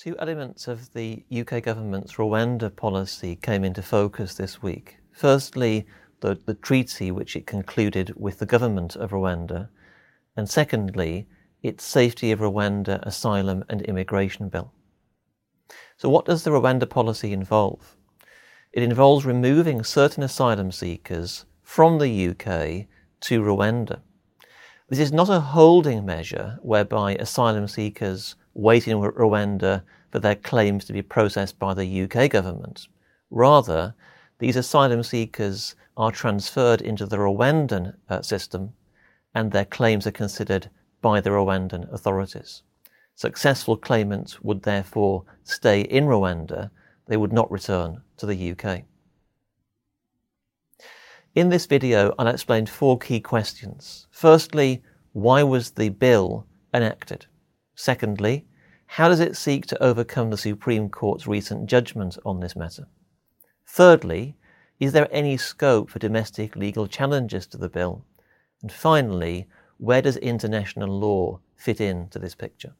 Two elements of the UK government's Rwanda policy came into focus this week. Firstly, the, the treaty which it concluded with the government of Rwanda, and secondly, its Safety of Rwanda Asylum and Immigration Bill. So, what does the Rwanda policy involve? It involves removing certain asylum seekers from the UK to Rwanda. This is not a holding measure whereby asylum seekers wait in Rwanda for their claims to be processed by the UK government. Rather, these asylum seekers are transferred into the Rwandan uh, system and their claims are considered by the Rwandan authorities. Successful claimants would therefore stay in Rwanda, they would not return to the UK. In this video, I'll explain four key questions. Firstly, why was the bill enacted? Secondly, how does it seek to overcome the Supreme Court's recent judgment on this matter? Thirdly, is there any scope for domestic legal challenges to the bill? And finally, where does international law fit into this picture?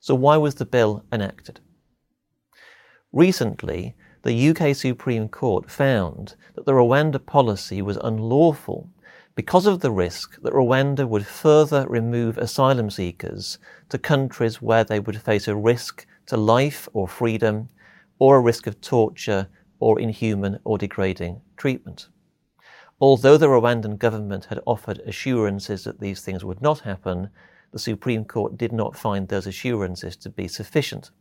So, why was the bill enacted? Recently, the UK Supreme Court found that the Rwanda policy was unlawful because of the risk that Rwanda would further remove asylum seekers to countries where they would face a risk to life or freedom, or a risk of torture or inhuman or degrading treatment. Although the Rwandan government had offered assurances that these things would not happen, the Supreme Court did not find those assurances to be sufficient.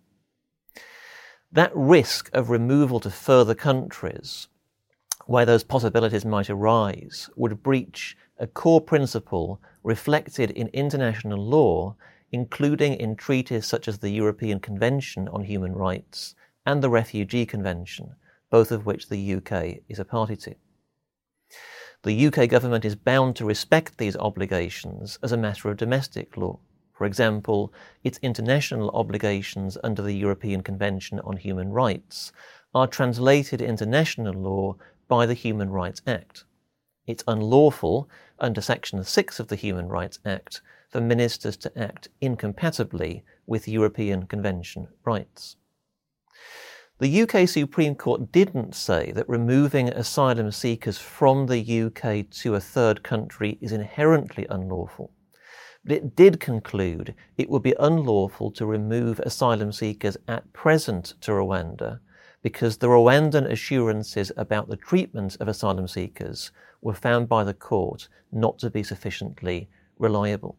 That risk of removal to further countries where those possibilities might arise would breach a core principle reflected in international law, including in treaties such as the European Convention on Human Rights and the Refugee Convention, both of which the UK is a party to. The UK government is bound to respect these obligations as a matter of domestic law. For example, its international obligations under the European Convention on Human Rights are translated into national law by the Human Rights Act. It's unlawful, under Section 6 of the Human Rights Act, for ministers to act incompatibly with European Convention rights. The UK Supreme Court didn't say that removing asylum seekers from the UK to a third country is inherently unlawful, but it did conclude it would be unlawful to remove asylum seekers at present to Rwanda because the Rwandan assurances about the treatment of asylum seekers were found by the court not to be sufficiently reliable.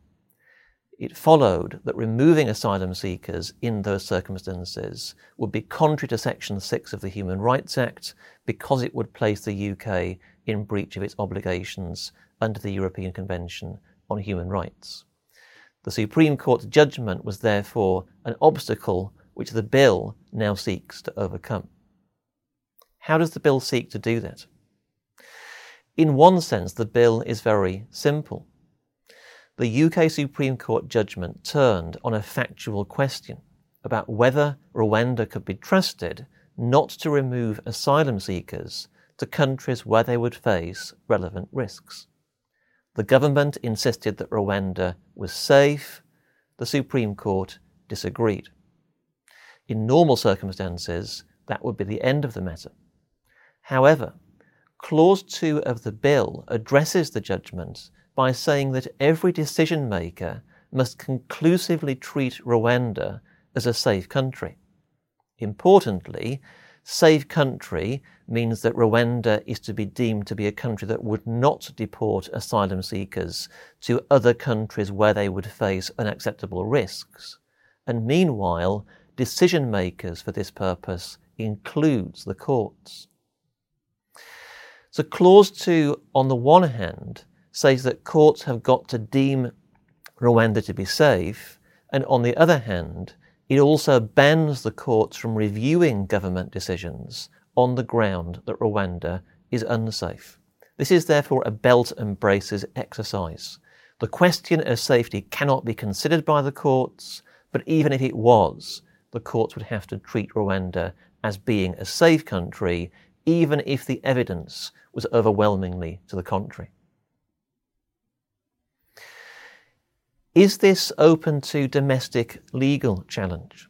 It followed that removing asylum seekers in those circumstances would be contrary to Section 6 of the Human Rights Act because it would place the UK in breach of its obligations under the European Convention on Human Rights. The Supreme Court's judgment was therefore an obstacle which the bill now seeks to overcome. How does the bill seek to do that? In one sense, the bill is very simple. The UK Supreme Court judgment turned on a factual question about whether Rwanda could be trusted not to remove asylum seekers to countries where they would face relevant risks. The government insisted that Rwanda was safe. The Supreme Court disagreed. In normal circumstances, that would be the end of the matter. However, Clause 2 of the bill addresses the judgment by saying that every decision maker must conclusively treat Rwanda as a safe country. Importantly, safe country means that Rwanda is to be deemed to be a country that would not deport asylum seekers to other countries where they would face unacceptable risks. And meanwhile, decision makers for this purpose includes the courts. So, Clause 2, on the one hand, says that courts have got to deem Rwanda to be safe, and on the other hand, it also bans the courts from reviewing government decisions on the ground that Rwanda is unsafe. This is therefore a belt and braces exercise. The question of safety cannot be considered by the courts, but even if it was, the courts would have to treat Rwanda as being a safe country even if the evidence was overwhelmingly to the contrary. Is this open to domestic legal challenge?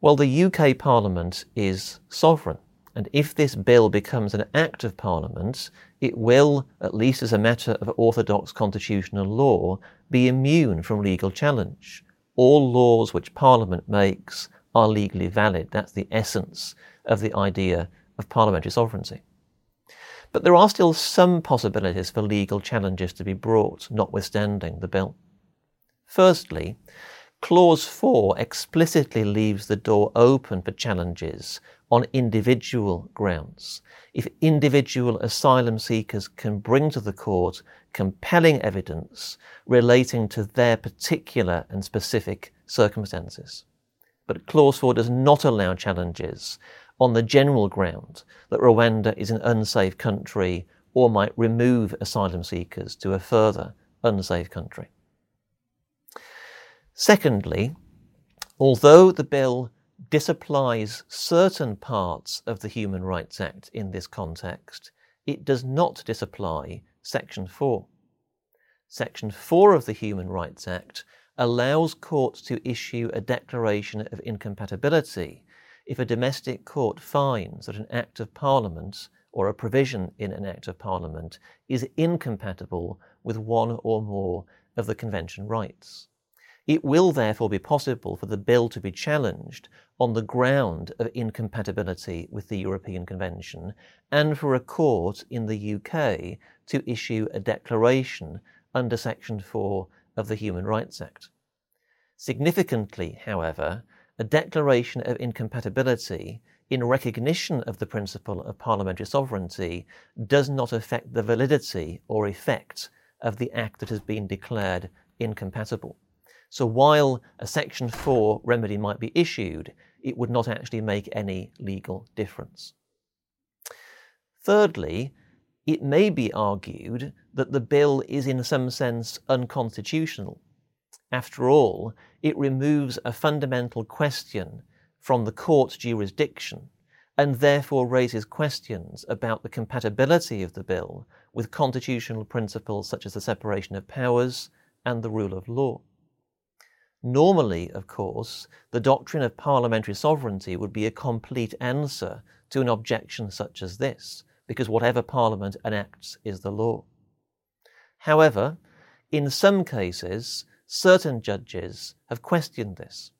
Well, the UK Parliament is sovereign, and if this bill becomes an Act of Parliament, it will, at least as a matter of orthodox constitutional law, be immune from legal challenge. All laws which Parliament makes are legally valid. That's the essence of the idea of parliamentary sovereignty. But there are still some possibilities for legal challenges to be brought, notwithstanding the bill. Firstly, Clause 4 explicitly leaves the door open for challenges on individual grounds. If individual asylum seekers can bring to the court compelling evidence relating to their particular and specific circumstances. But Clause 4 does not allow challenges on the general ground that Rwanda is an unsafe country or might remove asylum seekers to a further unsafe country. Secondly, although the bill disapplies certain parts of the Human Rights Act in this context, it does not disapply Section 4. Section 4 of the Human Rights Act allows courts to issue a declaration of incompatibility if a domestic court finds that an Act of Parliament or a provision in an Act of Parliament is incompatible with one or more of the Convention rights. It will therefore be possible for the bill to be challenged on the ground of incompatibility with the European Convention and for a court in the UK to issue a declaration under Section 4 of the Human Rights Act. Significantly, however, a declaration of incompatibility in recognition of the principle of parliamentary sovereignty does not affect the validity or effect of the act that has been declared incompatible. So while a Section 4 remedy might be issued, it would not actually make any legal difference. Thirdly, it may be argued that the bill is in some sense unconstitutional. After all, it removes a fundamental question from the court's jurisdiction and therefore raises questions about the compatibility of the bill with constitutional principles such as the separation of powers and the rule of law. Normally, of course, the doctrine of parliamentary sovereignty would be a complete answer to an objection such as this, because whatever Parliament enacts is the law. However, in some cases, certain judges have questioned this.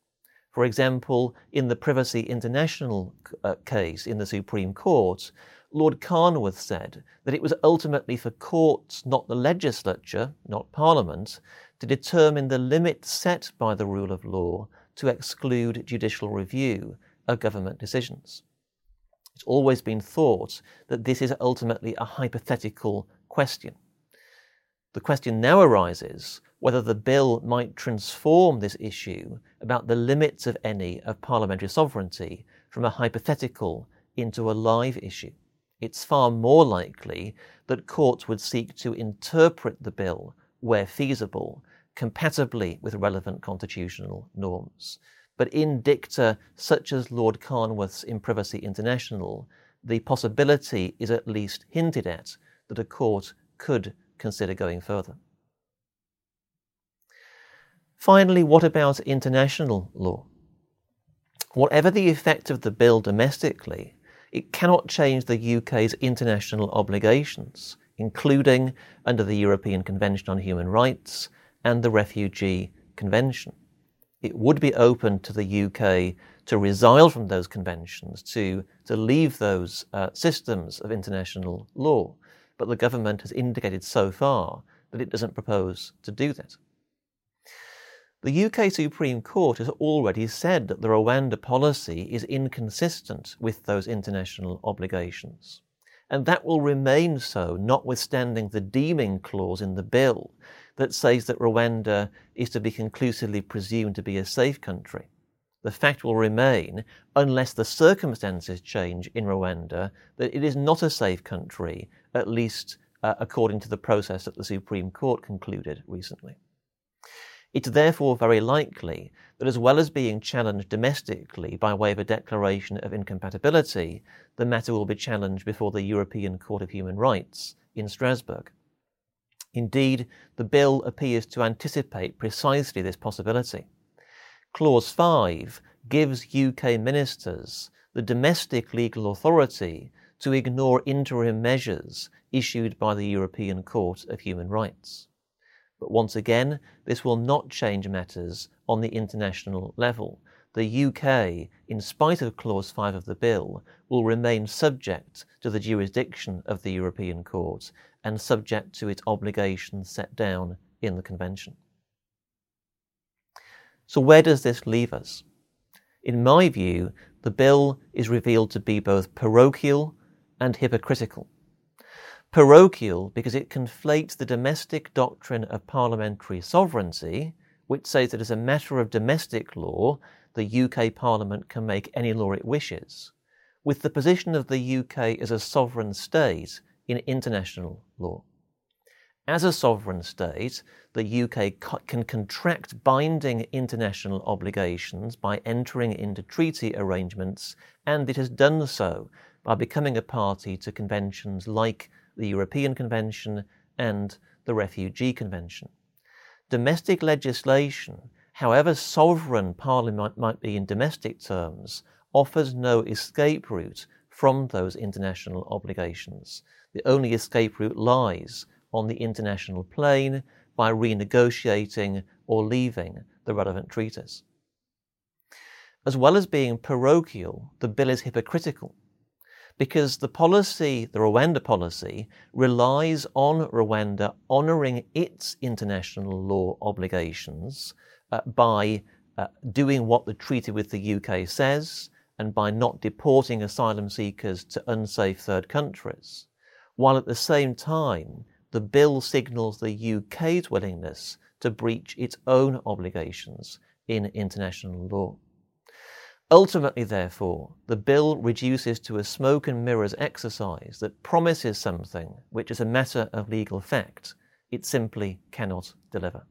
For example, in the Privacy International uh, case in the Supreme Court, Lord Carnwath said that it was ultimately for courts, not the legislature, not Parliament, to determine the limit set by the rule of law to exclude judicial review of government decisions. It's always been thought that this is ultimately a hypothetical question. The question now arises whether the bill might transform this issue about the limits of any of parliamentary sovereignty from a hypothetical into a live issue. It's far more likely that courts would seek to interpret the bill where feasible compatibly with relevant constitutional norms. But in dicta such as Lord Carnwath's in Privacy International, the possibility is at least hinted at that a court could consider going further. Finally, what about international law? Whatever the effect of the bill domestically, it cannot change the UK's international obligations, including under the European Convention on Human Rights and the Refugee Convention. It would be open to the UK to resile from those conventions, to, to leave those uh, systems of international law, but the government has indicated so far that it doesn't propose to do that. The UK Supreme Court has already said that the Rwanda policy is inconsistent with those international obligations. And that will remain so, notwithstanding the deeming clause in the bill that says that Rwanda is to be conclusively presumed to be a safe country. The fact will remain, unless the circumstances change in Rwanda, that it is not a safe country, at least uh, according to the process that the Supreme Court concluded recently. It's therefore very likely that as well as being challenged domestically by way of a declaration of incompatibility, the matter will be challenged before the European Court of Human Rights in Strasbourg. Indeed, the bill appears to anticipate precisely this possibility. Clause 5 gives UK ministers the domestic legal authority to ignore interim measures issued by the European Court of Human Rights. But once again, this will not change matters on the international level. The UK, in spite of Clause 5 of the bill, will remain subject to the jurisdiction of the European Court and subject to its obligations set down in the Convention. So, where does this leave us? In my view, the bill is revealed to be both parochial and hypocritical. Parochial because it conflates the domestic doctrine of parliamentary sovereignty, which says that as a matter of domestic law, the UK Parliament can make any law it wishes, with the position of the UK as a sovereign state in international law. As a sovereign state, the UK can contract binding international obligations by entering into treaty arrangements, and it has done so by becoming a party to conventions like the European Convention and the Refugee Convention. Domestic legislation, however sovereign Parliament might be in domestic terms, offers no escape route from those international obligations. The only escape route lies on the international plane by renegotiating or leaving the relevant treaties. As well as being parochial, the bill is hypocritical because the policy, the Rwanda policy, relies on Rwanda honouring its international law obligations uh, by uh, doing what the treaty with the UK says and by not deporting asylum seekers to unsafe third countries, while at the same time the bill signals the UK's willingness to breach its own obligations in international law. Ultimately, therefore, the bill reduces to a smoke and mirrors exercise that promises something which is a matter of legal fact. It simply cannot deliver.